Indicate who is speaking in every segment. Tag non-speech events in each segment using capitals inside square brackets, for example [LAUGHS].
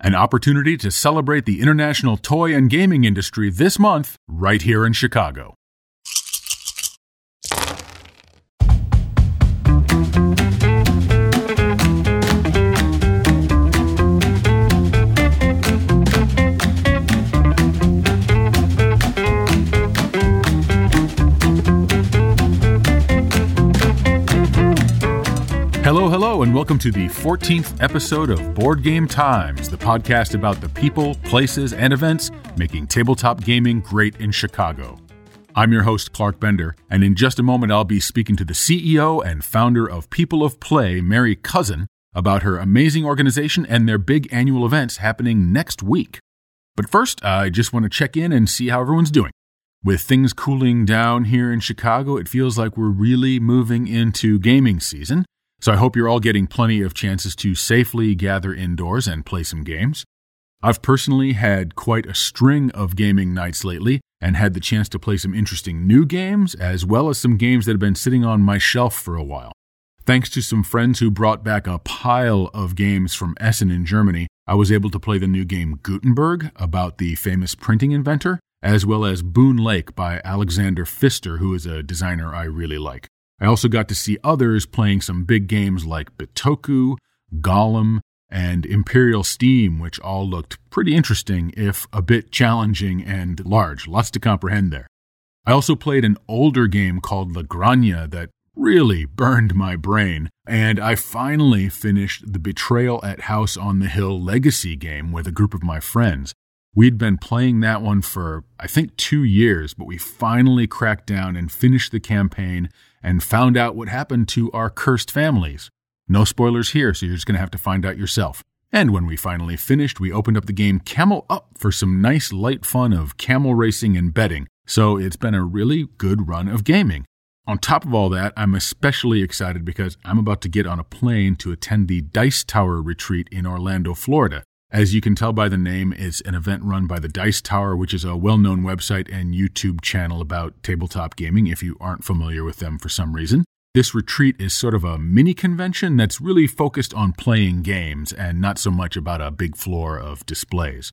Speaker 1: an opportunity to celebrate the international toy and gaming industry this month right here in Chicago. And welcome to the 14th episode of Board Game Times, the podcast about the people, places, and events making tabletop gaming great in Chicago. I'm your host, Clark Bender, and in just a moment, I'll be speaking to the CEO and founder of People of Play, Mary Couzin, about her amazing organization and their big annual events happening next week. But first, I just want to check in and see how everyone's doing. With things cooling down here in Chicago, it feels like we're really moving into gaming season. So I hope you're all getting plenty of chances to safely gather indoors and play some games. I've personally had quite a string of gaming nights lately and had the chance to play some interesting new games as well as some games that have been sitting on my shelf for a while. Thanks to some friends who brought back a pile of games from Essen in Germany, I was able to play the new game Gutenberg about the famous printing inventor, as well as Boon Lake by Alexander Pfister, who is a designer I really like. I also got to see others playing some big games like Bitoku, Golem, and Imperial Steam, which all looked pretty interesting, if a bit challenging and large. Lots to comprehend there. I also played an older game called La Granja that really burned my brain, and I finally finished the Betrayal at House on the Hill Legacy game with a group of my friends. We'd been playing that one for, I think, two years, but we finally cracked down and finished the campaign and found out what happened to our cursed families. No spoilers here, so you're just going to have to find out yourself. And when we finally finished, we opened up the game Camel Up for some nice light fun of camel racing and betting. So it's been a really good run of gaming. On top of all that, I'm especially excited because I'm about to get on a plane to attend the Dice Tower retreat in Orlando, Florida. As you can tell by the name, it's an event run by the Dice Tower, which is a well known website and YouTube channel about tabletop gaming if you aren't familiar with them for some reason. This retreat is sort of a mini convention that's really focused on playing games and not so much about a big floor of displays.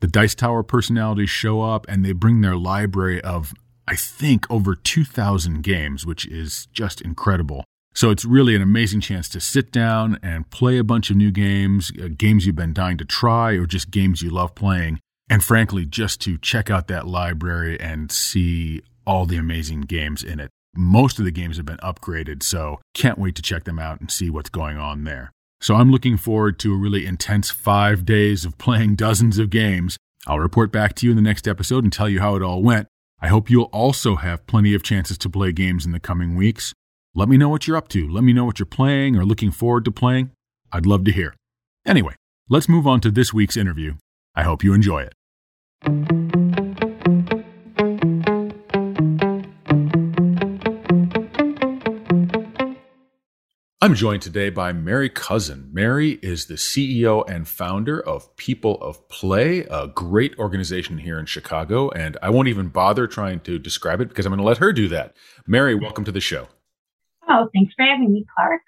Speaker 1: The Dice Tower personalities show up and they bring their library of, I think, over 2,000 games, which is just incredible. So it's really an amazing chance to sit down and play a bunch of new games, uh, games you've been dying to try, or just games you love playing. And frankly, just to check out that library and see all the amazing games in it. Most of the games have been upgraded, so can't wait to check them out and see what's going on there. So I'm looking forward to a really intense five days of [LAUGHS] playing dozens of games. I'll report back to you in the next episode and tell you how it all went. I hope you'll also have plenty of chances to play games in the coming weeks. Let me know what you're up to. Let me know what you're playing or looking forward to playing. I'd love to hear. Anyway, let's move on to this week's interview. I hope you enjoy it. I'm joined today by Mary Couzin. Mary is the CEO and founder of People of Play, a great organization here in Chicago. And I won't even bother trying to describe it because I'm going to let her do that. Mary, welcome to the show.
Speaker 2: Oh, thanks for having me, Clark.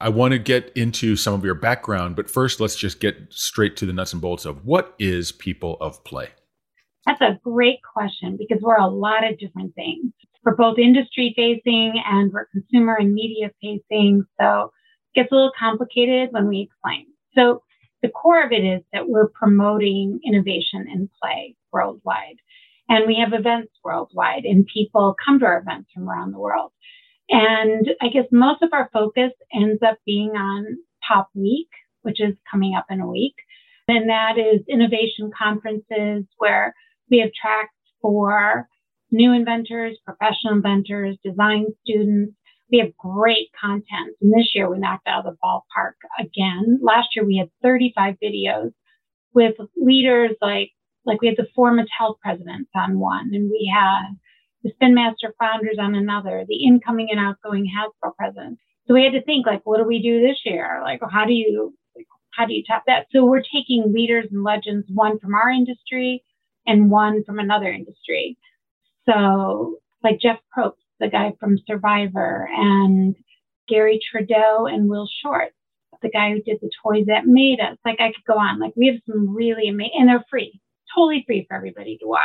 Speaker 1: I want to get into some of your background, but first let's just get straight to the nuts and bolts of what is People of Play?
Speaker 2: That's a great question because we're a lot of different things. We're both industry facing and we're consumer and media facing. So it gets a little complicated when we explain. So the core of it is that we're promoting innovation and play worldwide. And we have events worldwide and people come to our events from around the world. And I guess most of our focus ends up being on POP Week, which is coming up in a week. And that is innovation conferences where we have tracks for new inventors, professional inventors, design students. We have great content. And this year we knocked out of the ballpark again. Last year we had 35 videos with leaders like, like we had the four Mattel presidents on one and we had the Spin Master founders on another, the incoming and outgoing Hasbro presidents. So we had to think like, what do we do this year? Like, how do you, how do you top that? So we're taking leaders and legends, one from our industry and one from another industry. So like Jeff Probst, the guy from Survivor and Garry Trudeau and Will Shortz, the guy who did the toys that made us. Like I could go on. Like we have some really amazing, and they're free, totally free for everybody to watch,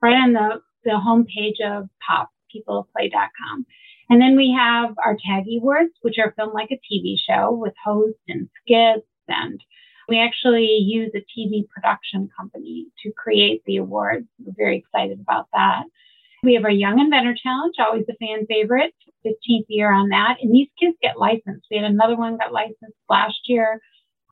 Speaker 2: right on the the homepage of poppeopleplay.com. And then we have our TAGIE Awards, which are filmed like a TV show with hosts and skits. And we actually use a TV production company to create the awards. We're very excited about that. We have our Young Inventor Challenge, always a fan favorite, 15th year on that. And these kids get licensed. We had another one got licensed last year.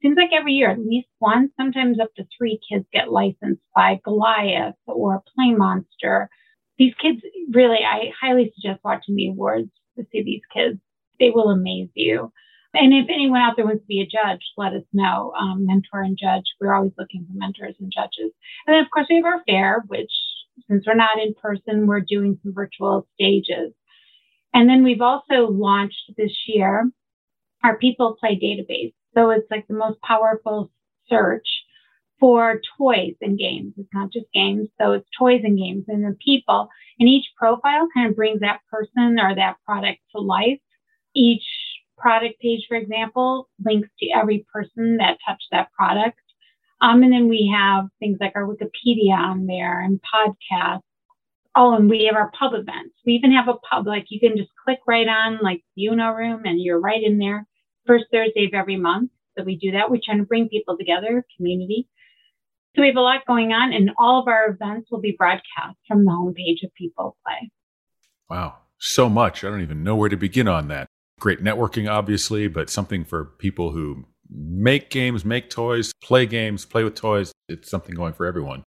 Speaker 2: Seems like every year, at least one, sometimes up to three kids get licensed by Goliath or Play Monster. These kids really, I highly suggest watching the awards to see these kids. They will amaze you. And if anyone out there wants to be a judge, let us know. Um, mentor and judge. We're always looking for mentors and judges. And then, of course, we have our fair, which since we're not in person, we're doing some virtual stages. And then we've also launched this year our people play database. So it's like the most powerful search for toys and games. It's not just games. So it's toys and games and the people. And each profile kind of brings that person or that product to life. Each product page, for example, links to every person that touched that product. Um, and then we have things like our Wikipedia on there and podcasts. Oh, and we have our pub events. We even have a pub, like you can just click right on like Uno room and you're right in there. First Thursday of every month. So we do that. We try to bring people together, community. So we have a lot going on and all of our events will be broadcast from the homepage of People Play.
Speaker 1: Wow. So much. I don't even know where to begin on that. Great networking, obviously, but something for people who make games, make toys, play games, play with toys. It's something going for everyone.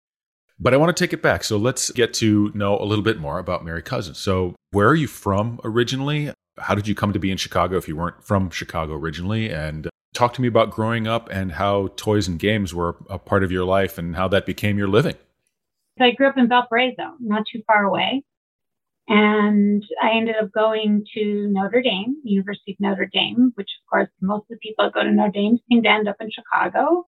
Speaker 1: But I want to take it back. So let's get to know a little bit more about Mary Couzens. So, where are you from originally? How did you come to be in Chicago if you weren't from Chicago originally? And talk to me about growing up and how toys and games were a part of your life and how that became your living.
Speaker 2: So, I grew up in Valparaiso, not too far away. And I ended up going to Notre Dame, University of Notre Dame, which of course most of the people that go to Notre Dame seem to end up in Chicago.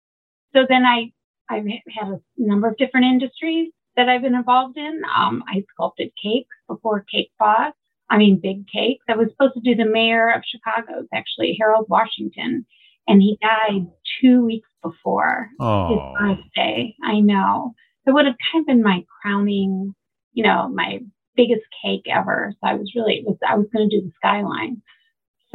Speaker 2: So then I, I had a number of different industries that I've been involved in. Um, I sculpted cakes before Cake Boss. I mean, big cakes. I was supposed to do the mayor of Chicago, It's actually Harold Washington, and he died two weeks before
Speaker 1: oh.
Speaker 2: his birthday. I know. It would have kind of been my crowning, you know, my biggest cake ever. So I was really, it was, I was going to do the skyline.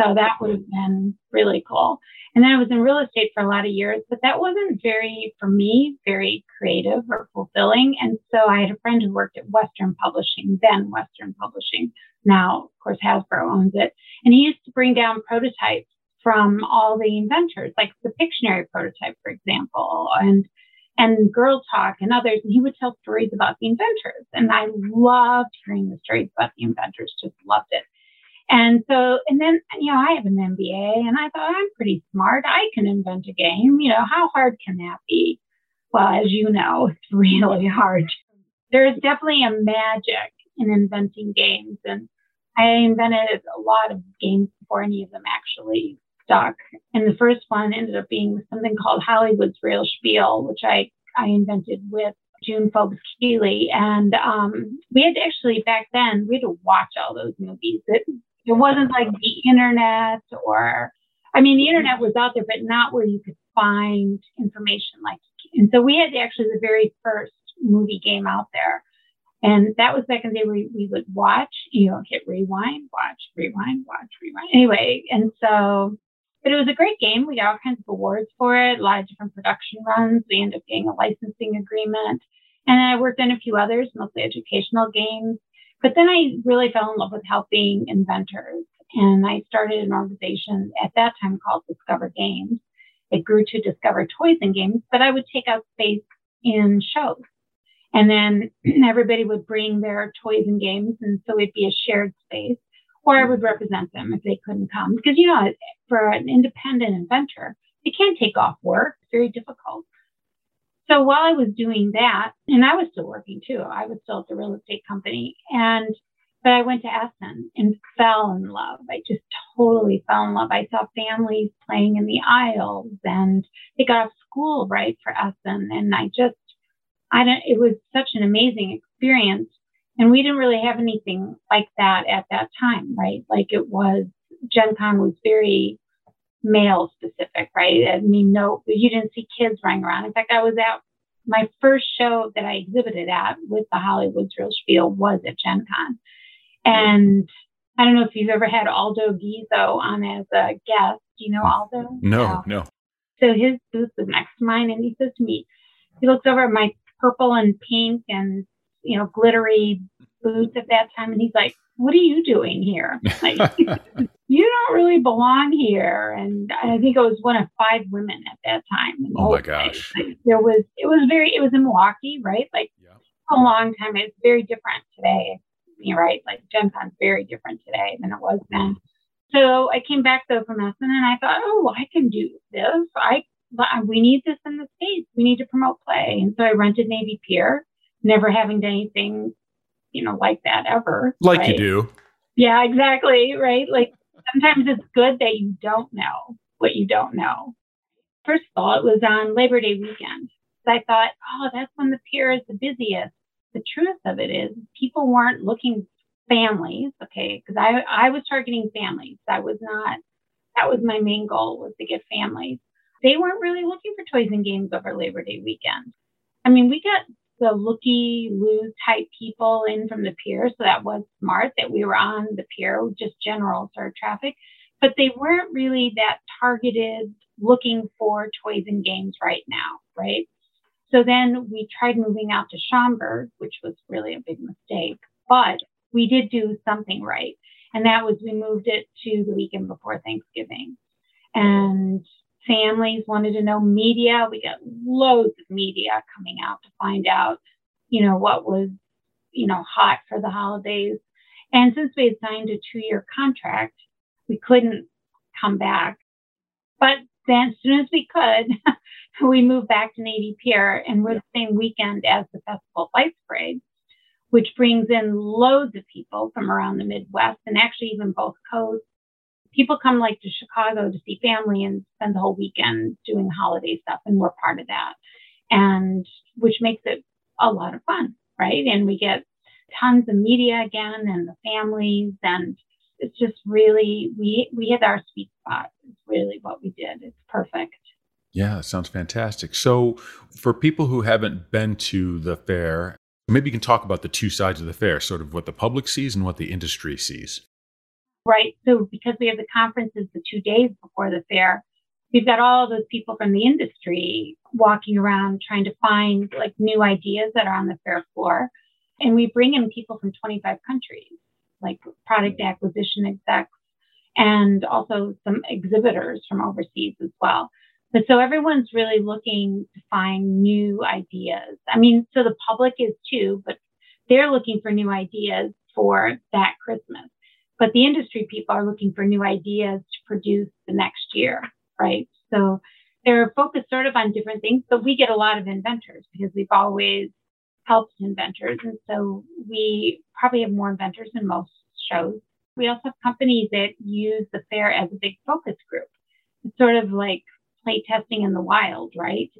Speaker 2: So that would have been really cool. And then I was in real estate for a lot of years, but that wasn't very, for me, very creative or fulfilling. And so I had a friend who worked at Western Publishing, then Western Publishing. Now, of course, Hasbro owns it. And he used to bring down prototypes from all the inventors, like the Pictionary prototype, for example, and and Girl Talk and others. And he would tell stories about the inventors. And I loved hearing the stories about the inventors, just loved it. And so, and then, you know, I have an MBA and I thought I'm pretty smart. I can invent a game. You know, how hard can that be? Well, as you know, it's [LAUGHS] really hard. There is definitely a magic in inventing games. And I invented a lot of games before any of them actually stuck. And the first one ended up being something called Hollywood's Real Spiel, which I, I invented with June Phobes Keeley. And um, we had to actually, back then, we had to watch all those movies. It, it wasn't like the internet or, I mean, the internet was out there, but not where you could find information like. And so we had actually the very first movie game out there. And that was back in the day where we would watch, you know, hit rewind, watch, rewind, watch, rewind. Anyway, and so but it was a great game. We got all kinds of awards for it, a lot of different production runs. We ended up getting a licensing agreement. And I worked on a few others, mostly educational games. But then I really fell in love with helping inventors. And I started an organization at that time called Discover Games. It grew to Discover Toys and Games, but I would take out space in shows. And then [CLEARS THROAT] everybody would bring their toys and games. And so it'd be a shared space or I hmm. would represent them if they couldn't come. Because, you know, for an independent inventor, you can't take off work. It's very difficult. So while I was doing that, and I was still working too, I was still at the real estate company. And, but I went to Essen and fell in love. I just totally fell in love. I saw families playing in the aisles and they got off school right for Essen. And I just, I don't, it was such an amazing experience and we didn't really have anything like that at that time, right? Like it was, Gen Con was very male specific, right? I mean, no, you didn't see kids running around. In fact, I was at my first show that I exhibited at with the Hollywood Real Spiel was at Gen Con. And I don't know if you've ever had Aldo Ghiozzi on as a guest. Do you know Aldo?
Speaker 1: No, no.
Speaker 2: So his booth was next to mine, and he says to me, he looks over at my purple and pink and you know glittery boots at that time, and he's like, "What are you doing here? Like, [LAUGHS] you don't really belong here." And I think I was one of five women at that time.
Speaker 1: Oh my gosh!
Speaker 2: Like, there was it was very it was in Milwaukee, right? Like yeah. a long time. It's very different today. You're right. Like Gen Con's very different today than it was then. So I came back though from Essen and I thought, oh, I can do this. I we need this in the states. We need to promote play. And so I rented Navy Pier, never having done anything, you know, like that ever.
Speaker 1: Like right? you do.
Speaker 2: Yeah, exactly. Right. Like sometimes it's good that you don't know what you don't know. First of all, it was on Labor Day weekend. So I thought, oh, that's when the pier is the busiest. The truth of it is, people weren't looking families, okay, because I I was targeting families. That was not that was my main goal was to get families. They weren't really looking for toys and games over Labor Day weekend. I mean, we got the looky loo type people in from the pier, so that was smart that we were on the pier, just general sort of traffic. But they weren't really that targeted looking for toys and games right now, right? So then we tried moving out to Schaumburg, which was really a big mistake. But we did do something right. And that was we moved it to the weekend before Thanksgiving. And families wanted to know media. We got loads of media coming out to find out, you know, what was, you know, hot for the holidays. And since we had signed a two year contract, we couldn't come back. But then as soon as we could, [LAUGHS] we moved back to Navy Pier and we're the same weekend as the Festival of Lights Parade which brings in loads of people from around the Midwest and actually even both coasts. People come like to Chicago to see family and spend the whole weekend doing holiday stuff, and we're part of that. And which makes it a lot of fun, right? And we get tons of media again and the families and it's just really we we hit our sweet spot. It's really what we did. It's perfect.
Speaker 1: Yeah, sounds fantastic. So, for people who haven't been to the fair Maybe you can talk about the two sides of the fair, sort of what the public sees and what the industry sees.
Speaker 2: Right. So, because we have the conferences the two days before the fair, we've got all those people from the industry walking around trying to find like new ideas that are on the fair floor. And we bring in people from 25 countries, like product acquisition execs, and also some exhibitors from overseas as well. But so everyone's really looking to find new ideas. I mean, so the public is too, but they're looking for new ideas for that Christmas. But the industry people are looking for new ideas to produce the next year, right? So they're focused sort of on different things, but we get a lot of inventors because we've always helped inventors. And so we probably have more inventors than most shows. We also have companies that use the fair as a big focus group. It's sort of like play testing in the wild, right?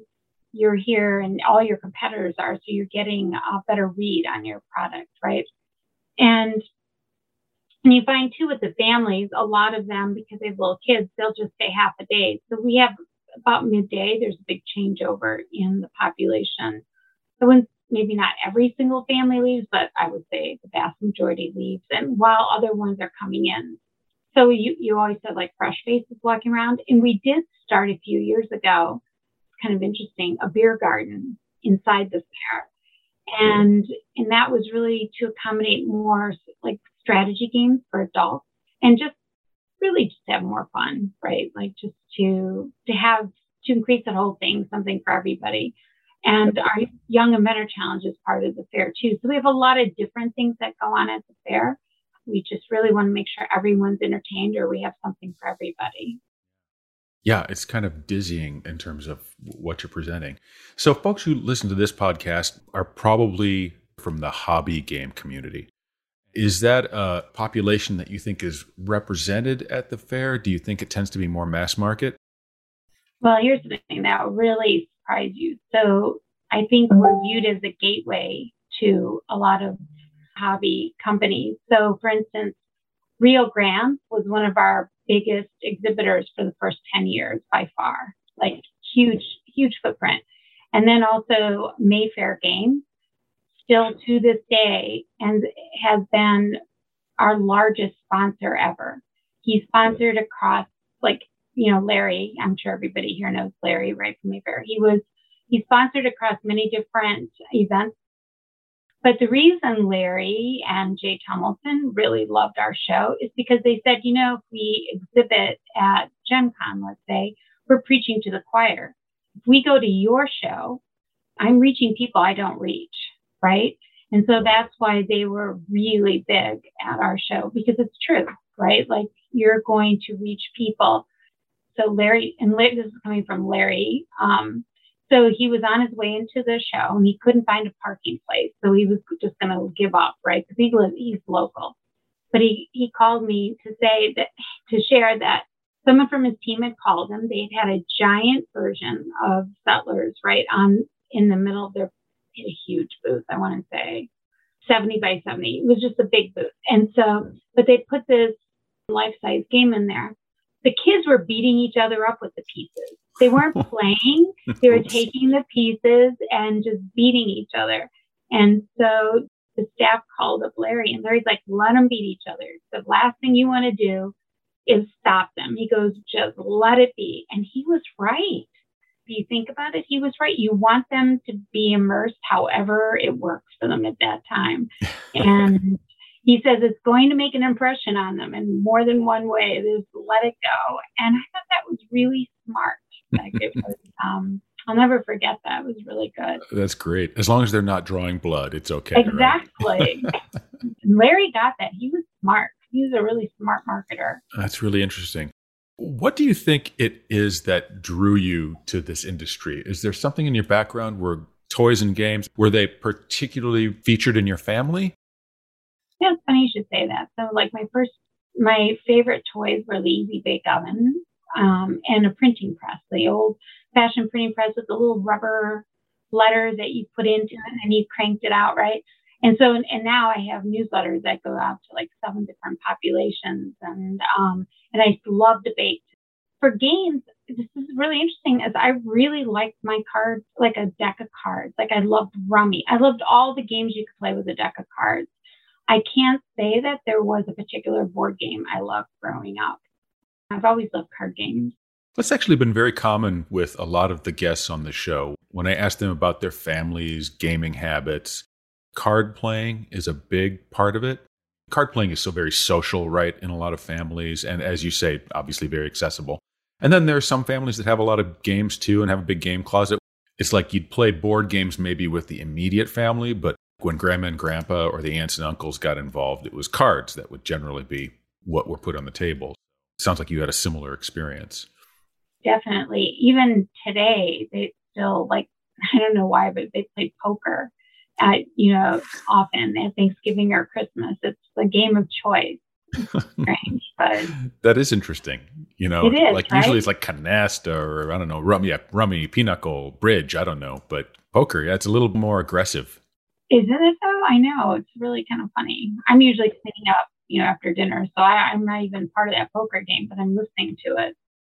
Speaker 2: You're here and all your competitors are, so you're getting a better read on your product, right? And and you find too with the families, a lot of them, because they have little kids, they'll just stay half a day. So we have about midday, there's a big changeover in the population. So when maybe not every single family leaves, but I would say the vast majority leaves. And while other ones are coming in. So you, you always said like fresh faces walking around. And we did start a few years ago. Kind of interesting, a beer garden inside the fair. And and that was really to accommodate more like strategy games for adults and just really just have more fun, right? Like just to to have to increase the whole thing, something for everybody. And our Young Inventor Challenge is part of the fair too. So we have a lot of different things that go on at the fair we just really want to make sure everyone's entertained or we have something for everybody.
Speaker 1: Yeah, it's kind of dizzying in terms of what you're presenting. So, folks who listen to this podcast are probably from the hobby game community. Is that a population that you think is represented at the fair? Do you think it tends to be more mass market?
Speaker 2: Well, here's the thing that really surprised you. So, I think we're viewed as a gateway to a lot of hobby companies. So, for instance, Rio Grande was one of our biggest exhibitors for the first 10 years by far, like huge, huge footprint. And then also Mayfair Games, still to this day, and has been our largest sponsor ever. He sponsored across, like, you know, Larry, I'm sure everybody here knows Larry, right from Mayfair. He was, he sponsored across many different events but the reason Larry and Jay Tummelson really loved our show is because they said, you know, if we exhibit at Gen Con, let's say, we're preaching to the choir. If we go to your show, I'm reaching people I don't reach, right? And so that's why they were really big at our show because it's true, right? Like you're going to reach people. So Larry, and this is coming from Larry, um, so he was on his way into the show and he couldn't find a parking place. So he was just going to give up, right? Because he lives, he's local. But he, he called me to say that, to share that someone from his team had called him. They had a giant version of Settlers right on in the middle of their a huge booth, I want to say 70 by 70. It was just a big booth. And so, but they put this life size game in there. The kids were beating each other up with the pieces they weren't [LAUGHS] playing, they were taking the pieces and just beating each other. And so the staff called up Larry, and Larry's like, let them beat each other. The last thing you want to do is stop them. He goes, just let it be. And he was right. If you think about it, he was right. You want them to be immersed however it works for them at that time. [LAUGHS] And he says it's going to make an impression on them in more than one way. Just let it go. And I thought that was really smart. Like it [LAUGHS] was, um, I'll never forget that. It was really good.
Speaker 1: That's great. As long as they're not drawing blood, it's okay.
Speaker 2: Exactly. [LAUGHS] Right? Larry got that. He was smart. He was a really smart marketer.
Speaker 1: That's really interesting. What do you think it is that drew you to this industry? Is there something in your background where toys and games were they particularly featured in your family?
Speaker 2: Yeah, it's funny you should say that. So, like my first, my favorite toys were the Easy Bake Oven um, and a printing press, the old fashioned printing press with the little rubber letter that you put into it and you cranked it out, right? And so, and now I have newsletters that go out to like seven different populations, and um, and I love debate. For games, this is really interesting. As I really liked my cards, like a deck of cards. Like I loved Rummy. I loved all the games you could play with a deck of cards. I can't say that there was a particular board game I loved growing up. I've always loved card games.
Speaker 1: That's actually been very common with a lot of the guests on the show. When I ask them about their families, gaming habits, card playing is a big part of it. Card playing is so very social, right, in a lot of families. And as you say, obviously very accessible. And then there are some families that have a lot of games too and have a big game closet. It's like you'd play board games maybe with the immediate family, but when grandma and grandpa or the aunts and uncles got involved, it was cards that would generally be what were put on the table. Sounds like you had a similar experience.
Speaker 2: Definitely. Even today, they still like, [LAUGHS] I don't know why, but they play poker at, you know, often at Thanksgiving or Christmas. It's the game of choice. [LAUGHS] Strange, but
Speaker 1: that is interesting. You know,
Speaker 2: it is,
Speaker 1: like
Speaker 2: right?
Speaker 1: usually it's like canasta or I don't know, rummy, yeah, rummy, pinochle, bridge. I don't know, but poker, yeah, it's a little more aggressive.
Speaker 2: Isn't it though? I know it's really kind of funny. I'm usually cleaning up you know, after dinner. So I, am not even part of that poker game, but I'm listening to it.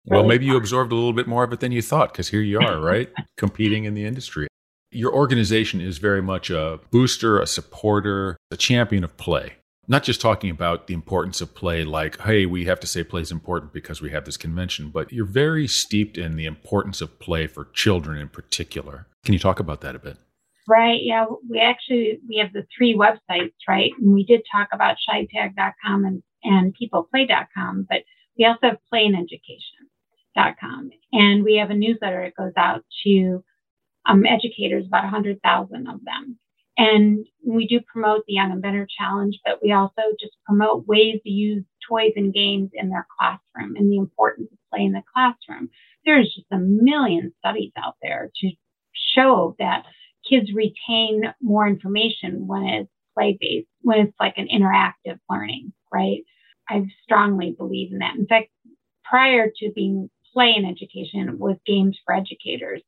Speaker 1: Well, maybe you absorbed a little bit more of it than you thought, because here you are, right? [LAUGHS] Competing in the industry. Your organization is very much a booster, a supporter, a champion of play. Not just talking about the importance of play, like, hey, we have to say play is important because we have this convention, but you're very steeped in the importance of play for children in particular. Can you talk about that a bit?
Speaker 2: Right. Yeah. We actually we have the three websites, right? And we did talk about chitag.com and, and peopleplay.com, but we also have playineducation.com. And we have a newsletter that goes out to um, educators, about 100,000 of them. And we do promote the Young Inventor Challenge, but we also just promote ways to use toys and games in their classroom and the importance of play in the classroom. There's just a million studies out there to show that kids retain more information when it's play based, when it's like an interactive learning, right? I strongly believe in that. In fact, prior to being play in education was games for educators.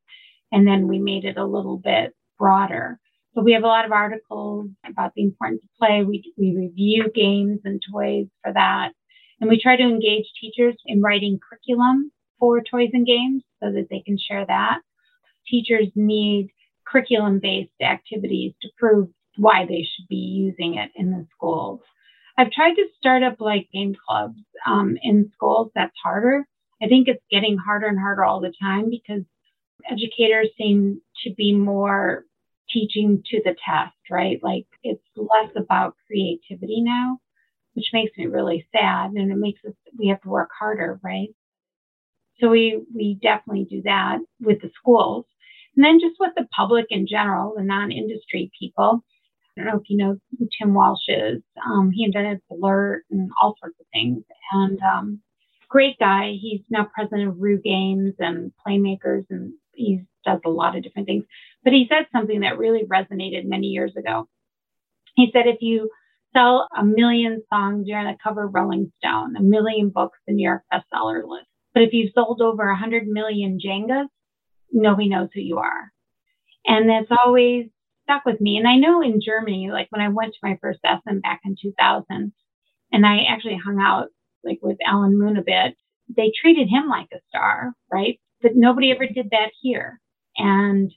Speaker 2: And then we made it a little bit broader. So we have a lot of articles about the importance of play. We, we review games and toys for that. And we try to engage teachers in writing curriculum for toys and games so that they can share that. Teachers need curriculum based activities to prove why they should be using it in the schools. I've tried to start up like game clubs um, in schools. That's harder. I think it's getting harder and harder all the time because educators seem to be more teaching to the test, right? Like it's less about creativity now, which makes me really sad and it makes us, we have to work harder, right? So we, we definitely do that with the schools. And then just with the public in general, the non-industry people. I don't know if you know who Tim Walsh is. Um, he invented Blurt and all sorts of things. And um, great guy. He's now president of Rue Games and Playmakers, and he does a lot of different things. But he said something that really resonated many years ago. He said, if you sell a million songs, you're on the cover of Rolling Stone, a million books, the New York bestseller list. But if you've sold over 100 million Jengas, nobody knows who you are. And that's always stuck with me. And I know in Germany, like when I went to my first Essen back in 2000, and I actually hung out like with Alan Moon a bit, they treated him like a star, right? But nobody ever did that here. And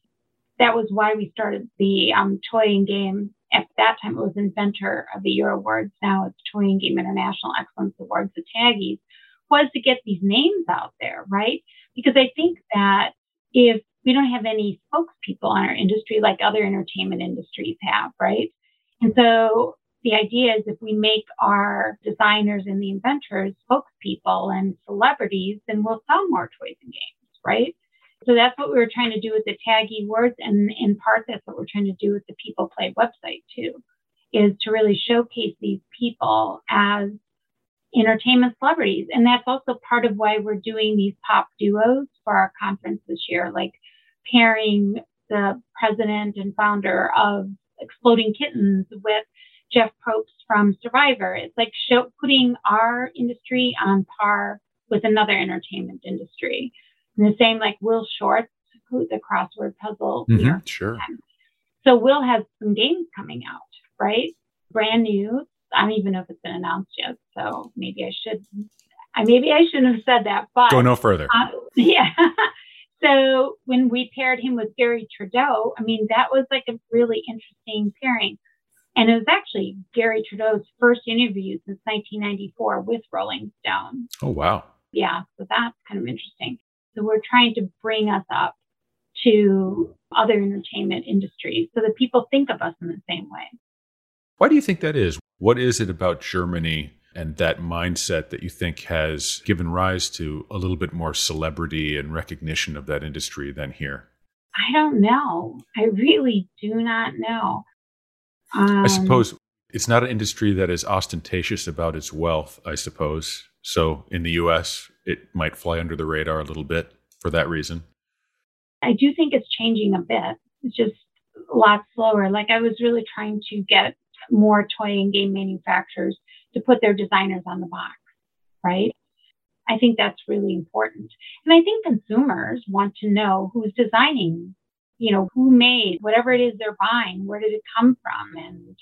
Speaker 2: that was why we started the um, toy and game. At that time, it was Inventor of the Year Awards. Now it's Toy and Game International Excellence Awards, the TAGIEs, was to get these names out there, right? Because I think that if we don't have any spokespeople on our industry like other entertainment industries have, right? And so the idea is if we make our designers and the inventors spokespeople and celebrities, then we'll sell more toys and games, right? So that's what we were trying to do with the TAGIE words. And in part, that's what we're trying to do with the People Play website too, is to really showcase these people as entertainment celebrities. And that's also part of why we're doing these pop duos for our conference this year, like pairing the president and founder of Exploding Kittens with Jeff Probst from Survivor. It's like show, putting our industry on par with another entertainment industry. The same like Will Shortz, who's a crossword puzzle.
Speaker 1: Mm-hmm, sure.
Speaker 2: So Will has some games coming out, right? Brand new. I don't even know if it's been announced yet. So maybe I should, I maybe I shouldn't have said that, but
Speaker 1: go no further.
Speaker 2: Uh, [LAUGHS] yeah. so when we paired him with Garry Trudeau, I mean, that was like a really interesting pairing. And it was actually Garry Trudeau's first interview since 1994 with Rolling Stone.
Speaker 1: Oh, wow.
Speaker 2: Yeah. So that's kind of interesting. So we're trying to bring us up to other entertainment industries so that people think of us in the same way.
Speaker 1: Why do you think that is? What is it about Germany and that mindset that you think has given rise to a little bit more celebrity and recognition of that industry than here?
Speaker 2: I don't know. I really do not know.
Speaker 1: Um, I suppose it's not an industry that is ostentatious about its wealth, I suppose. So in the US, it might fly under the radar a little bit for that reason.
Speaker 2: I do think it's changing a bit. It's just a lot slower. Like I was really trying to get more toy and game manufacturers to put their designers on the box, right? I think that's really important. And I think consumers want to know who's designing, you know, who made whatever it is they're buying, where did it come from? And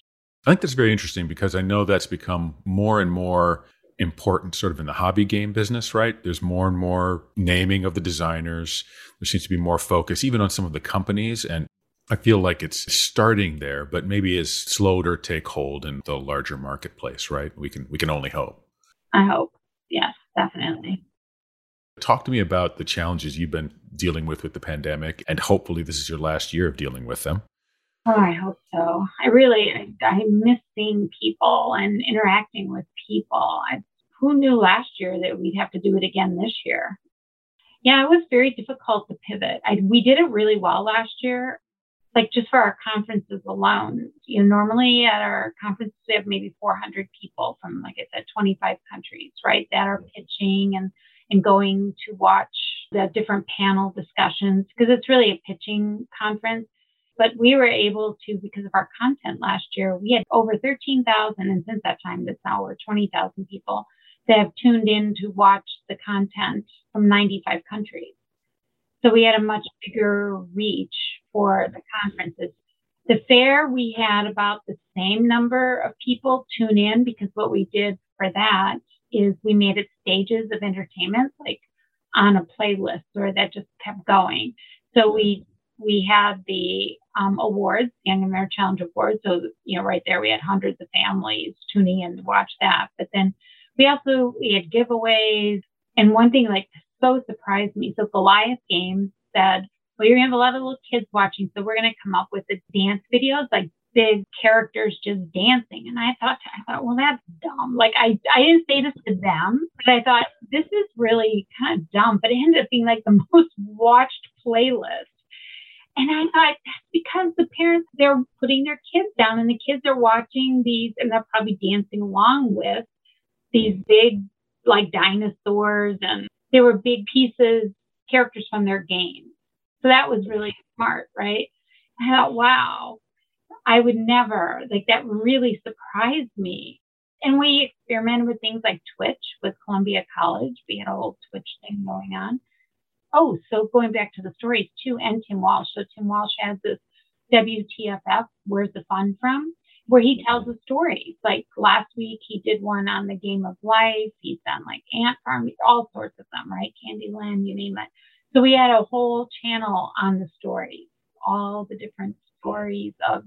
Speaker 1: I think that's very interesting because I know that's become more and more important sort of in the hobby game business, right? There's more and more naming of the designers. There seems to be more focus even on some of the companies. And I feel like it's starting there, but maybe is slow to take hold in the larger marketplace, right? We can we can only hope.
Speaker 2: I hope. Yes, definitely.
Speaker 1: Talk to me about the challenges you've been dealing with with the pandemic, and hopefully this is your last year of dealing with them.
Speaker 2: Oh, I hope so. I really, I, I miss seeing people and interacting with people. I, who knew last year that we'd have to do it again this year? Yeah, it was very difficult to pivot. I, we did it really well last year like just for our conferences alone, you know, normally at our conferences we have maybe 400 people from, like I said, 25 countries, right, that are pitching and and going to watch the different panel discussions because it's really a pitching conference. But we were able to, because of our content last year, we had over 13,000, and since that time, it's now over 20,000 people that have tuned in to watch the content from 95 countries. So we had a much bigger reach for the conferences. The fair, we had about the same number of people tune in because what we did for that is we made it stages of entertainment, like on a playlist or that just kept going. So we we had the um, awards, Young American Challenge Awards. So you know, right there we had hundreds of families tuning in to watch that. But then we also we had giveaways, and one thing like so surprised me. So Goliath Games said, "Well, you're gonna have a lot of little kids watching, so we're gonna come up with the dance videos like big characters just dancing. And I thought, I thought, well, that's dumb. Like I, I didn't say this to them, but I thought this is really kind of dumb. But it ended up being like the [LAUGHS] most watched playlist. And I thought that's because the parents they're putting their kids down, and the kids are watching these, and they're probably dancing along with these big like dinosaurs, and they were big pieces characters from their games. So that was really smart, right? I thought, wow, I would never, like, that really surprised me. And we experimented with things like Twitch with Columbia College. We had a whole Twitch thing going on. Oh, so going back to the stories too, and Tim Walsh. So Tim Walsh has this WTFF, Where's the Fun From? Where he tells the stories. Like last week, he did one on the game of life. He's done like Ant Farm, all sorts of them, right? Candyland, you name it. So we had a whole channel on the stories, all the different stories of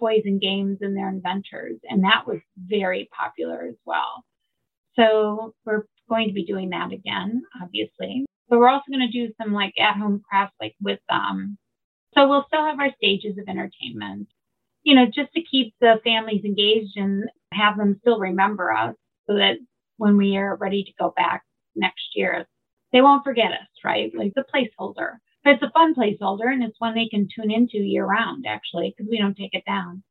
Speaker 2: toys and games and their inventors. And that was very popular as well. So we're going to be doing that again, obviously. But we're also going to do some like at home crafts, like with um so we'll still have our stages of entertainment, you know, just to keep the families engaged and have them still remember us so that when we are ready to go back next year, they won't forget us, right? Like the placeholder. But it's a fun placeholder and it's one they can tune into year round, actually, because we don't take it down.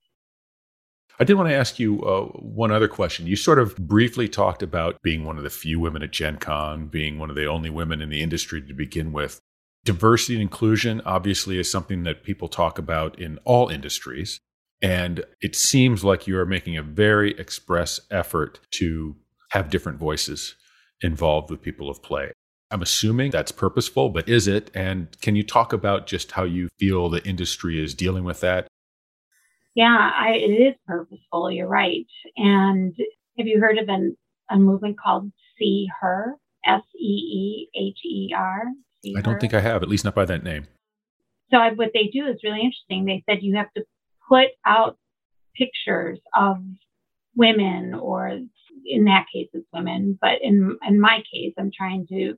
Speaker 1: I did want to ask you uh, one other question. You sort of briefly talked about being one of the few women at Gen Con, being one of the only women in the industry to begin with. Diversity and inclusion obviously is something that people talk about in all industries. And it seems like you are making a very express effort to have different voices involved with people of play. I'm assuming that's purposeful, but is it? And can you talk about just how you feel the industry is dealing with that?
Speaker 2: Yeah, I, it is purposeful. You're right. And have you heard of an, a movement called See Her? S E E H E R.
Speaker 1: I don't think I have, at least not by that name.
Speaker 2: So I, what they do is really interesting. They said you have to put out pictures of women, or in that case, it's women. But in in my case, I'm trying to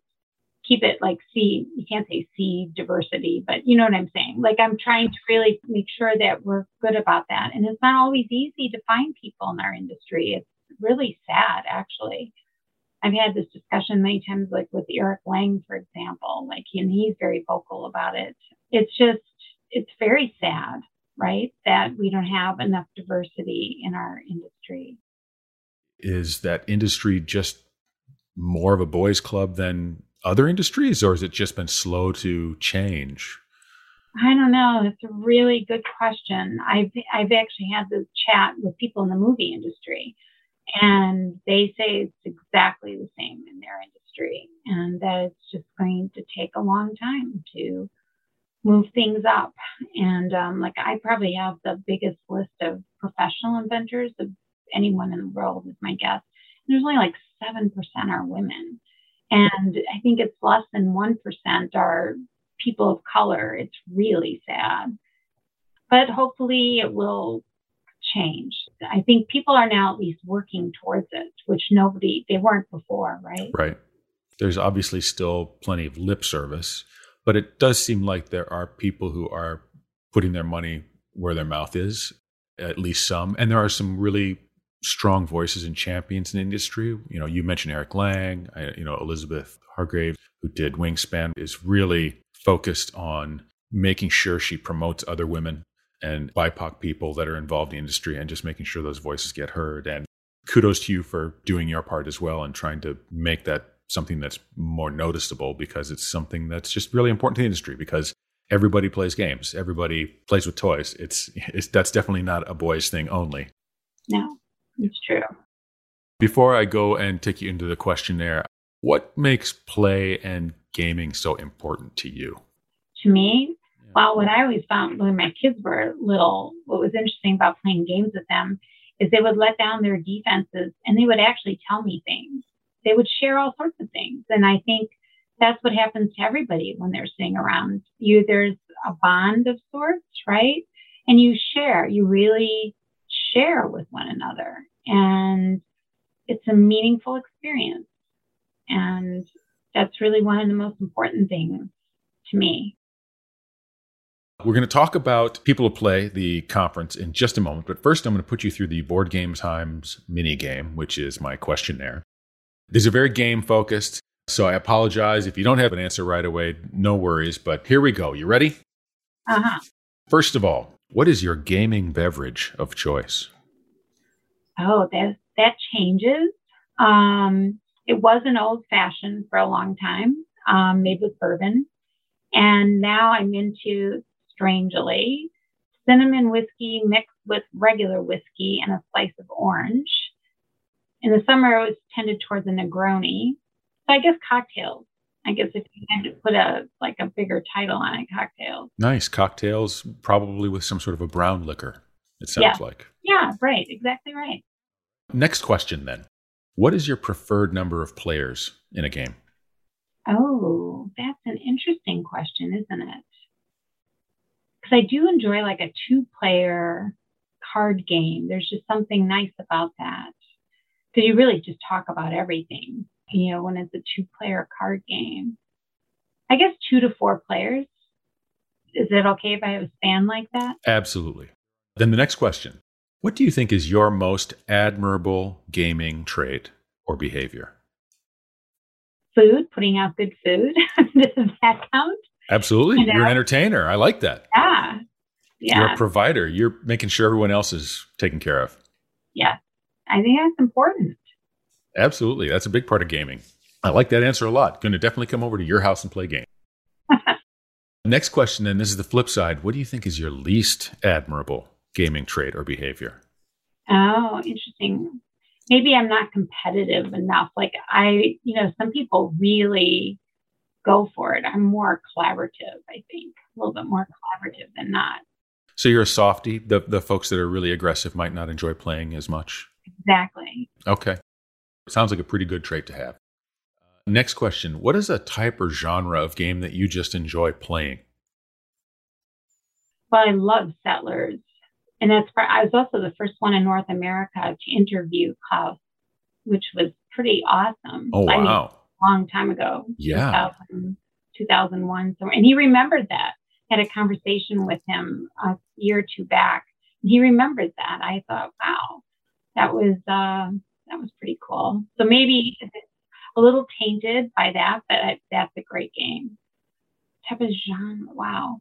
Speaker 2: keep it like see you can't say see diversity but you know what i'm saying? Like i'm trying to really make sure that we're good about that. And it's not always easy to find people in our industry. It's really sad actually. I've had this discussion many times like with eric lang for example like and he's very vocal about it. It's just it's very sad right that we don't have enough diversity in our industry
Speaker 1: is that industry just more of a boys club than other industries, or has it just been slow to change?
Speaker 2: I don't know. It's a really good question. I've I've actually had this chat with people in the movie industry, and they say it's exactly the same in their industry, and that it's just going to take a long time to move things up. And um, like I probably have the biggest list of professional inventors of anyone in the world, is my guess. And there's only like seven percent are women. And I think it's less than 1% are people of color. It's really sad. But hopefully it will change. I think people are now at least working towards it, which nobody, they weren't before, right?
Speaker 1: Right. There's obviously still plenty of lip service, but it does seem like there are people who are putting their money where their mouth is, at least some. And there are some really strong voices and champions in industry. You know, you mentioned Eric Lang, I, you know, Elizabeth Hargrave, who did Wingspan, is really focused on making sure she promotes other women and BIPOC people that are involved in the industry and just making sure those voices get heard. And kudos to you for doing your part as well and trying to make that something that's more noticeable because it's something that's just really important to the industry because everybody plays games everybody plays with toys it's, it's that's definitely not a boys thing only
Speaker 2: no it's true.
Speaker 1: Before I go and take you into the questionnaire, what makes play and gaming so important to you?
Speaker 2: To me, yeah. well, what I always found when my kids were little, what was interesting about playing games with them is they would let down their defenses and they would actually tell me things. They would share all sorts of things. And I think that's what happens to everybody when they're sitting around you. There's a bond of sorts, right? And you share, you really share with one another. And it's a meaningful experience. And that's really one of the most important things to me.
Speaker 1: We're going to talk about People to Play, the conference, in just a moment. But first, I'm going to put you through the Board Game Times mini game, which is my questionnaire. These are very game focused. So I apologize if you don't have an answer right away. No worries. But here we go. You ready?
Speaker 2: Uh huh.
Speaker 1: First of all, what is your gaming beverage of choice?
Speaker 2: Oh, that that changes. Um, it was an old fashioned for a long time, um, made with bourbon, and now I'm into strangely cinnamon whiskey mixed with regular whiskey and a slice of orange. In the summer, it was tended towards a Negroni. So I guess cocktails. I guess if you had to put a like a bigger title on it, cocktails.
Speaker 1: Nice cocktails, probably with some sort of a brown liquor. It sounds
Speaker 2: yeah.
Speaker 1: like.
Speaker 2: Yeah, right. Exactly right.
Speaker 1: Next question then. What is your preferred number of players in a game?
Speaker 2: Oh, that's an interesting question, isn't it? Because I do enjoy like a two player card game. There's just something nice about that. Because you really just talk about everything, you know, when it's a two player card game. I guess two to four players. Is it okay if I have a span like that?
Speaker 1: Absolutely. Then the next question What do you think is your most admirable gaming trait or behavior?
Speaker 2: Food, putting out good food. [LAUGHS] Does that count?
Speaker 1: Absolutely. You are an entertainer. I like that.
Speaker 2: Yeah. Yeah.
Speaker 1: You're a provider. You're making sure everyone else is taken care of.
Speaker 2: Yeah. I think that's important.
Speaker 1: Absolutely. That's a big part of gaming. I like that answer a lot. Going to definitely come over to your house and play games. [LAUGHS] Next question, then, this is the flip side. What do you think is your least admirable gaming trait or behavior?
Speaker 2: Oh, interesting. Maybe I'm not competitive enough. Like, I, you know, some people really go for it. I'm more collaborative, I think, a little bit more collaborative than not.
Speaker 1: So you're a softie. The the folks that are really aggressive might not enjoy playing as much.
Speaker 2: Exactly.
Speaker 1: Okay. Sounds like a pretty good trait to have. Uh, next question. What is a type or genre of game that you just enjoy playing?
Speaker 2: Well, I love Settlers. And that's part, I was also the first one in North America to interview Klaus, which was pretty awesome.
Speaker 1: Oh, wow. I mean,
Speaker 2: long time ago.
Speaker 1: Yeah.
Speaker 2: 2000, 2001. So, and he remembered that. Had a conversation with him a year or two back. And he remembered that. I thought, wow, that was, uh, that was pretty cool. So maybe a little tainted by that, but that's a great game. Type of genre. Wow.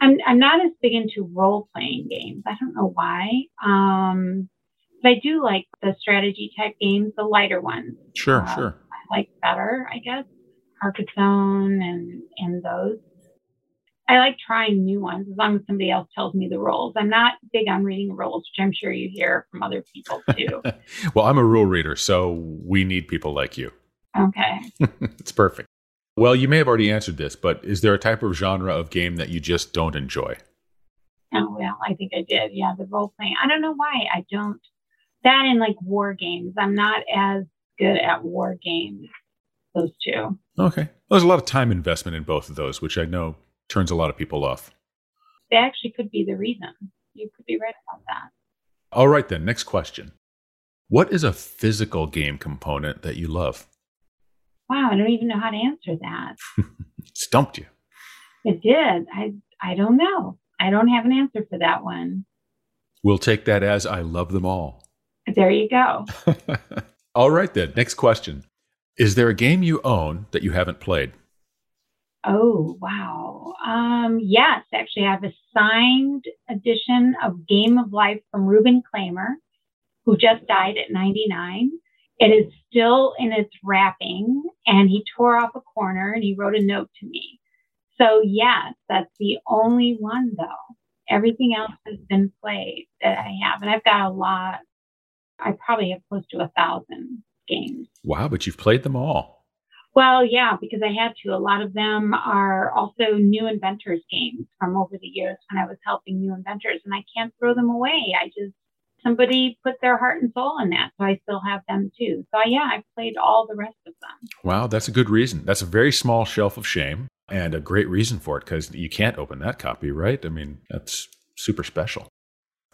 Speaker 2: I'm, I'm not as big into role playing games. I don't know why. Um, but I do like the strategy type games, the lighter ones.
Speaker 1: Sure, uh, sure I
Speaker 2: like better, I guess. Carcassonne and and those. I like trying new ones as long as somebody else tells me the rules. I'm not big on reading rules, which I'm sure you hear from other people [LAUGHS] too.
Speaker 1: well, I'm a rule reader, so we need people like you.
Speaker 2: Okay. [LAUGHS]
Speaker 1: it's perfect. Well, you may have already answered this, but is there a type of genre of game that you just don't enjoy?
Speaker 2: Oh, well, I think I did. Yeah, the role playing. I don't know why I don't. That in like war games. I'm not as good at war games. Those two.
Speaker 1: Okay. Well, there's a lot of time investment in both of those, which I know turns a lot of people off.
Speaker 2: They actually could be the reason. You could be right about that.
Speaker 1: All right, then. Next question. What is a physical game component that you love?
Speaker 2: Wow, I don't even know how to answer that. [LAUGHS]
Speaker 1: Stumped you.
Speaker 2: It did. I I don't know. I don't have an answer for that one.
Speaker 1: We'll take that as I love them all.
Speaker 2: There you go. [LAUGHS]
Speaker 1: All right, then. Next question. Is there a game you own that you haven't played?
Speaker 2: Oh, wow. Um, yes, actually, I have a signed edition of Game of Life from Reuben Klamer, who just died at 99. It is still in its wrapping, and he tore off a corner and he wrote a note to me. So, yes, that's the only one, though. Everything else has been played that I have, and I've got a lot I probably have close to a thousand games.
Speaker 1: Wow, but you've played them all.
Speaker 2: Well, yeah, because I had to. A lot of them are also new inventors games from over the years when I was helping new inventors, and I can't throw them away. I just somebody put their heart and soul in that. So I still have them too. So yeah, I've played all the rest of them.
Speaker 1: Wow, that's a good reason. That's a very small shelf of shame and a great reason for it because you can't open that copy, right? I mean, that's super special.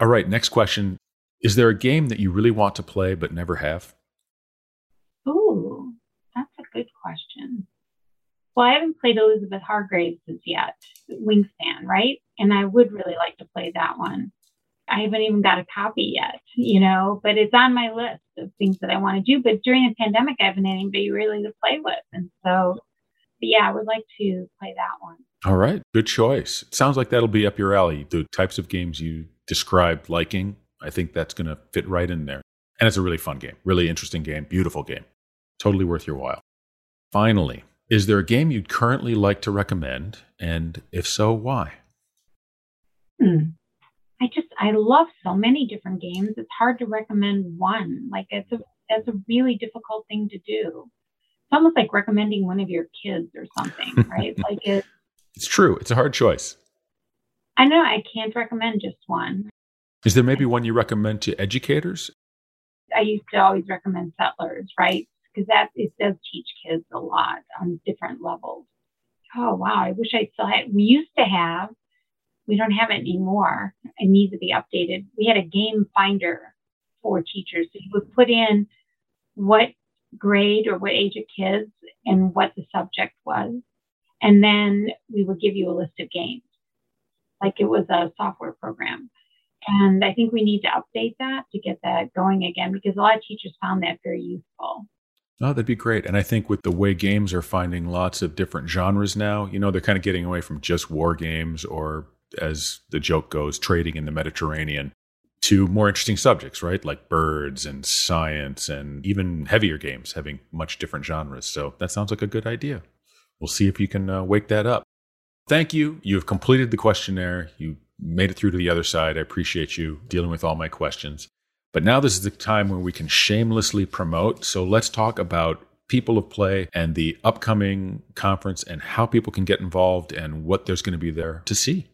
Speaker 1: All right, next question. Is there a game that you really want to play but never have?
Speaker 2: Ooh, that's a good question. Well, I haven't played Elizabeth Hargrave's yet, Wingspan, right? And I would really like to play that one. I haven't even got a copy yet, you know, but it's on my list of things that I want to do. But during the pandemic, I haven't anybody really to play with. And so, yeah, I would like to play that one.
Speaker 1: All right. Good choice. It sounds like that'll be up your alley. The types of games you described liking, I think that's going to fit right in there. And it's a really fun game, really interesting game, beautiful game. Totally worth your while. Finally, is there a game you'd currently like to recommend? And if so, why?
Speaker 2: Hmm. I just I love so many different games. It's hard to recommend one. Like it's a it's a really difficult thing to do. It's almost like recommending one of your kids or something, [LAUGHS] right? like it.
Speaker 1: It's true. It's a hard choice.
Speaker 2: I know I can't recommend just one.
Speaker 1: Is there maybe one you recommend to educators?
Speaker 2: I used to always recommend Settlers, right? Because that it does teach kids a lot on different levels. Oh wow, I wish I still had. We used to have we don't have it anymore. It needs to be updated. We had a game finder for teachers. So you would put in what grade or what age of kids and what the subject was. And then we would give you a list of games, like it was a software program. And I think we need to update that to get that going again because a lot of teachers found that very useful.
Speaker 1: Oh, that'd be great. And I think with the way games are finding lots of different genres now, you know, they're kind of getting away from just war games or as the joke goes, trading in the Mediterranean to more interesting subjects, right? Like birds and science and even heavier games having much different genres. So that sounds like a good idea. We'll see if you can uh, wake that up. Thank you. You have completed the questionnaire. You made it through to the other side. I appreciate you dealing with all my questions. But now this is the time where we can shamelessly promote. So let's talk about People of Play and the upcoming conference and how people can get involved and what there's going to be there to see.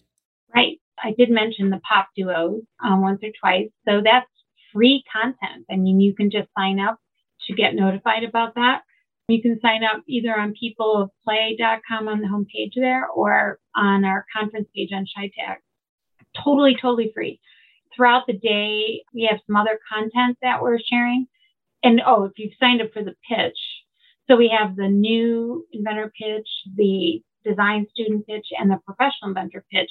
Speaker 1: Right.
Speaker 2: I did mention the pop duos um, once or twice. So that's free content. I mean, you can just sign up to get notified about that. You can sign up either on peopleofplay.com on the homepage there or on our conference page on ChiTAG. Totally, totally free. Throughout the day, we have some other content that we're sharing. And oh, if you've signed up for the pitch, so we have the new inventor pitch, the design student pitch, and the professional inventor pitch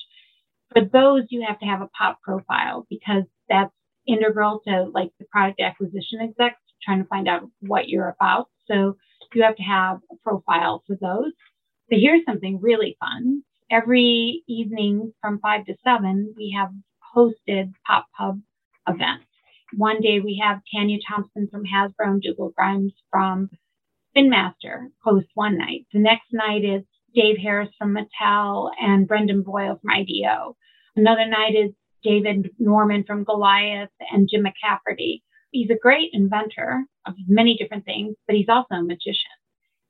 Speaker 2: for those, you have to have a POP profile because that's integral to like the product acquisition execs trying to find out what you're about. So you have to have a profile for those. So here's something really fun. Every evening from five to seven, we have hosted Pop Pub events. One day we have Tanya Thompson from Hasbro and Dougal Grimes from Spin Master host one night. The next night is Dave Harris from Mattel and Brendan Boyle from IDEO. Another night is David Norman from Goliath and Jim McCafferty. He's a great inventor of many different things, but he's also a magician.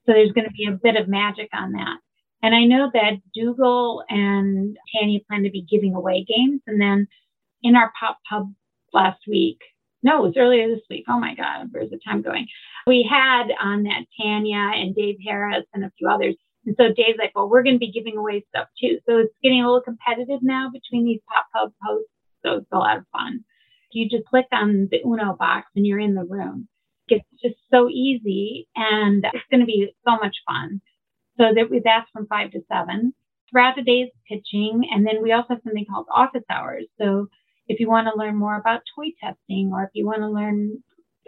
Speaker 2: So there's going to be a bit of magic on that. And I know that Dougal and Tanya plan to be giving away games. And then in our pop pub last week, no, it was earlier this week. Oh my God, where's the time going? We had on that Tanya and Dave Harris and a few others and so Dave's like, well, we're going to be giving away stuff too. So it's getting a little competitive now between these pop pub hosts. So it's a lot of fun. You just click on the Uno box and you're in the room. It's just so easy and it's going to be so much fun. So that we, that's from five to seven. Throughout the day is pitching. And then we also have something called office hours. So if you want to learn more about toy testing or if you want to learn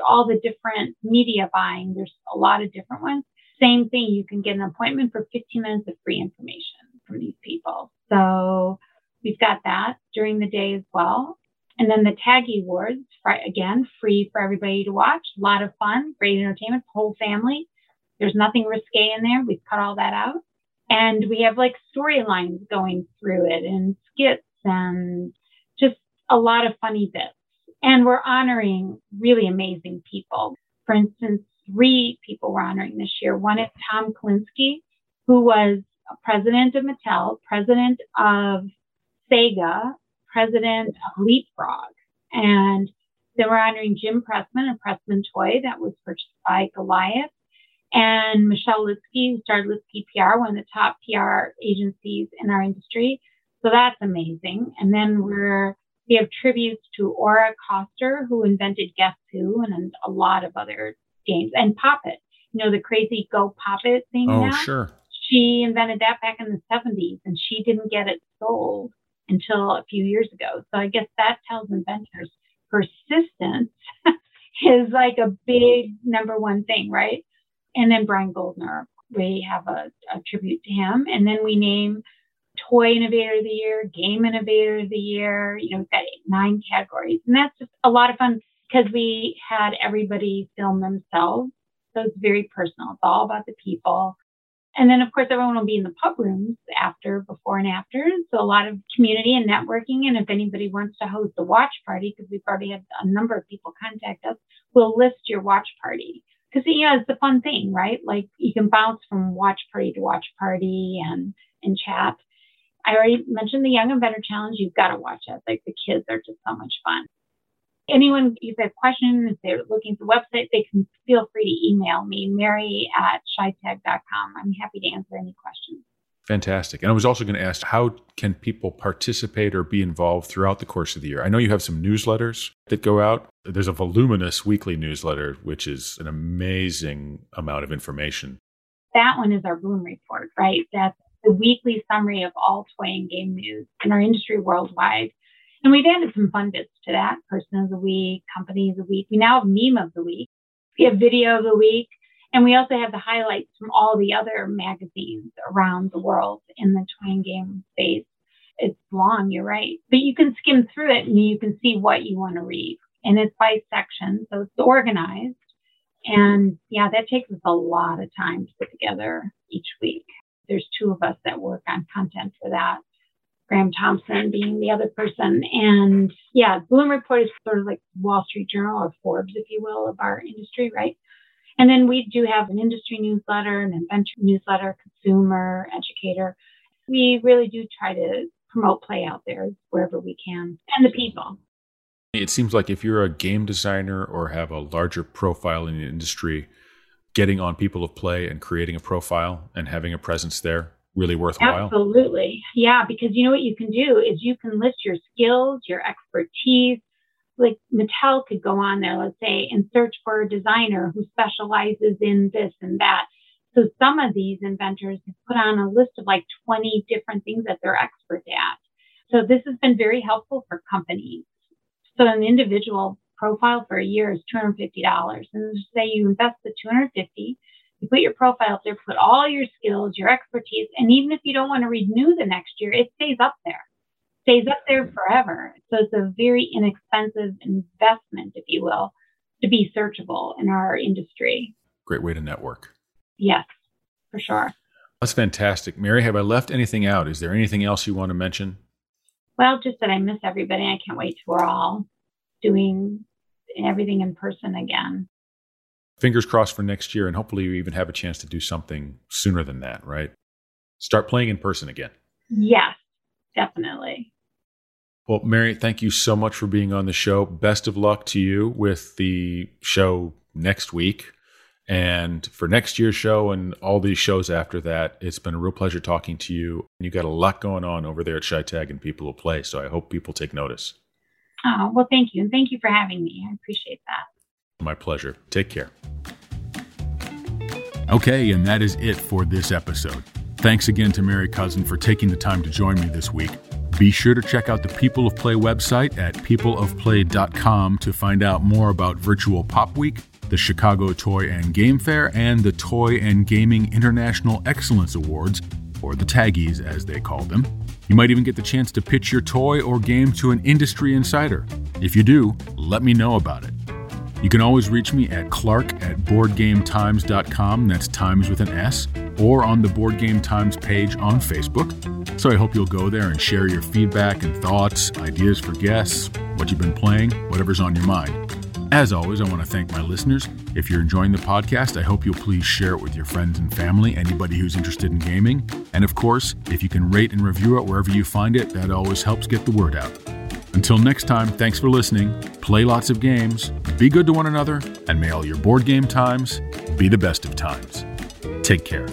Speaker 2: all the different media buying, there's a lot of different ones same thing, you can get an appointment for 15 minutes of free information from these people. So we've got that during the day as well. And then the TAGIE Awards, again, free for everybody to watch. A lot of fun, great entertainment, whole family. There's nothing risque in there. We've cut all that out. And we have like storylines going through it and skits and just a lot of funny bits. And we're honoring really amazing people. For instance, three people we're honoring this year. One is Tom Kalinske, who was president of Mattel, president of Sega, president of Leapfrog. And Then we're honoring Jim Pressman, a Pressman toy that was purchased by Goliath. And Michelle Litzky, who started Litzky PR, one of the top PR agencies in our industry. So that's amazing. And then we're we have tributes to Ora Coster, who invented Guess Who and a lot of other games, and Pop It. You know the crazy Go Pop It thing.
Speaker 1: Oh,
Speaker 2: now?
Speaker 1: sure.
Speaker 2: She invented that back in the 70s, and she didn't get it sold until a few years ago. So I guess that tells inventors persistence [LAUGHS] is like a big number one thing, right? And then Brian Goldner, we have a, a tribute to him. And then we name Toy Innovator of the Year, Game Innovator of the Year. You know, we've got nine categories. And that's just a lot of fun because we had everybody film themselves. So it's very personal. It's all about the people. And then, of course, everyone will be in the pub rooms after, before, and after. So a lot of community and networking. And if anybody wants to host a watch party, because we've already had a number of people contact us, we'll list your watch party. Because, you know, it's the fun thing, right? Like you can bounce from watch party to watch party and, and chat. I already mentioned the Young Inventor Challenge. You've got to watch it. Like the kids are just so much fun anyone, if they have questions, if they're looking for the website, they can feel free to email me, mary at chitag.com. I'm happy to answer any questions.
Speaker 1: Fantastic. And I was also going to ask how can people participate or be involved throughout the course of the year? I know you have some newsletters that go out. There's a voluminous weekly newsletter, which is an amazing amount of information.
Speaker 2: That one is our Bloom Report, right? That's the weekly summary of all toy and game news in our industry worldwide. And we've added some fun bits to that person of the week, company of the week. We now have meme of the week. We have video of the week. And we also have the highlights from all the other magazines around the world in the and game space. It's long, you're right. But you can skim through it and you can see what you want to read. And it's by section, so it's organized. And yeah, that takes us a lot of time to put together each week. There's two of us that work on content for that. Graham Thompson being the other person. And yeah, Bloom Report is sort of like Wall Street Journal or Forbes, if you will, of our industry, right? And then we do have an industry newsletter, an adventure newsletter, consumer, educator. We really do try to promote play out there wherever we can and the people.
Speaker 1: It seems like if you're a game designer or have a larger profile in the industry, getting on people of play and creating a profile and having a presence there really worthwhile?
Speaker 2: Absolutely. Yeah, because you know what you can do is you can list your skills, your expertise. Like Mattel could go on there, let's say, and search for a designer who specializes in this and that. So some of these inventors have put on a list of like 20 different things that they're expert at. So this has been very helpful for companies. So an individual profile for a year is $250. And say you invest the 250 you put your profile up there, put all your skills, your expertise, and even if you don't want to renew the next year, it stays up there. Stays up there forever. So it's a very inexpensive investment, if you will, to be searchable in our industry.
Speaker 1: Great way to network.
Speaker 2: Yes, for sure.
Speaker 1: That's fantastic. Mary, have I left anything out? Is there anything else you want to mention?
Speaker 2: Well, just that I miss everybody. I can't wait till we're all doing everything in person again
Speaker 1: fingers crossed for next year, and hopefully you even have a chance to do something sooner than that, right? Start playing in person again.
Speaker 2: Yes, definitely.
Speaker 1: Well, Mary, thank you so much for being on the show. Best of luck to you with the show next week and for next year's show and all these shows after that. It's been a real pleasure talking to you. And You got a lot going on over there at ChiTAG and People Will Play, so I hope people take notice.
Speaker 2: Oh, well, thank you. And thank you for having me. I appreciate that.
Speaker 1: My pleasure. Take care. Okay, and that is it for this episode. Thanks again to Mary Couzin for taking the time to join me this week. Be sure to check out the People of Play website at peopleofplay.com to find out more about Virtual Pop Week, the Chicago Toy and Game Fair, and the Toy and Gaming International Excellence Awards, or the TAGIEs as they call them. You might even get the chance to pitch your toy or game to an industry insider. If you do, let me know about it. You can always reach me at clark at boardgametimes.com, that's times with an S, or on the Board Game Times page on Facebook. So I hope you'll go there and share your feedback and thoughts, ideas for guests, what you've been playing, whatever's on your mind. As always, I want to thank my listeners. If you're enjoying the podcast, I hope you'll please share it with your friends and family, anybody who's interested in gaming. And of course, if you can rate and review it wherever you find it, that always helps get the word out. Until next time, thanks for listening. Play lots of games, be good to one another, and may all your board game times be the best of times. Take care.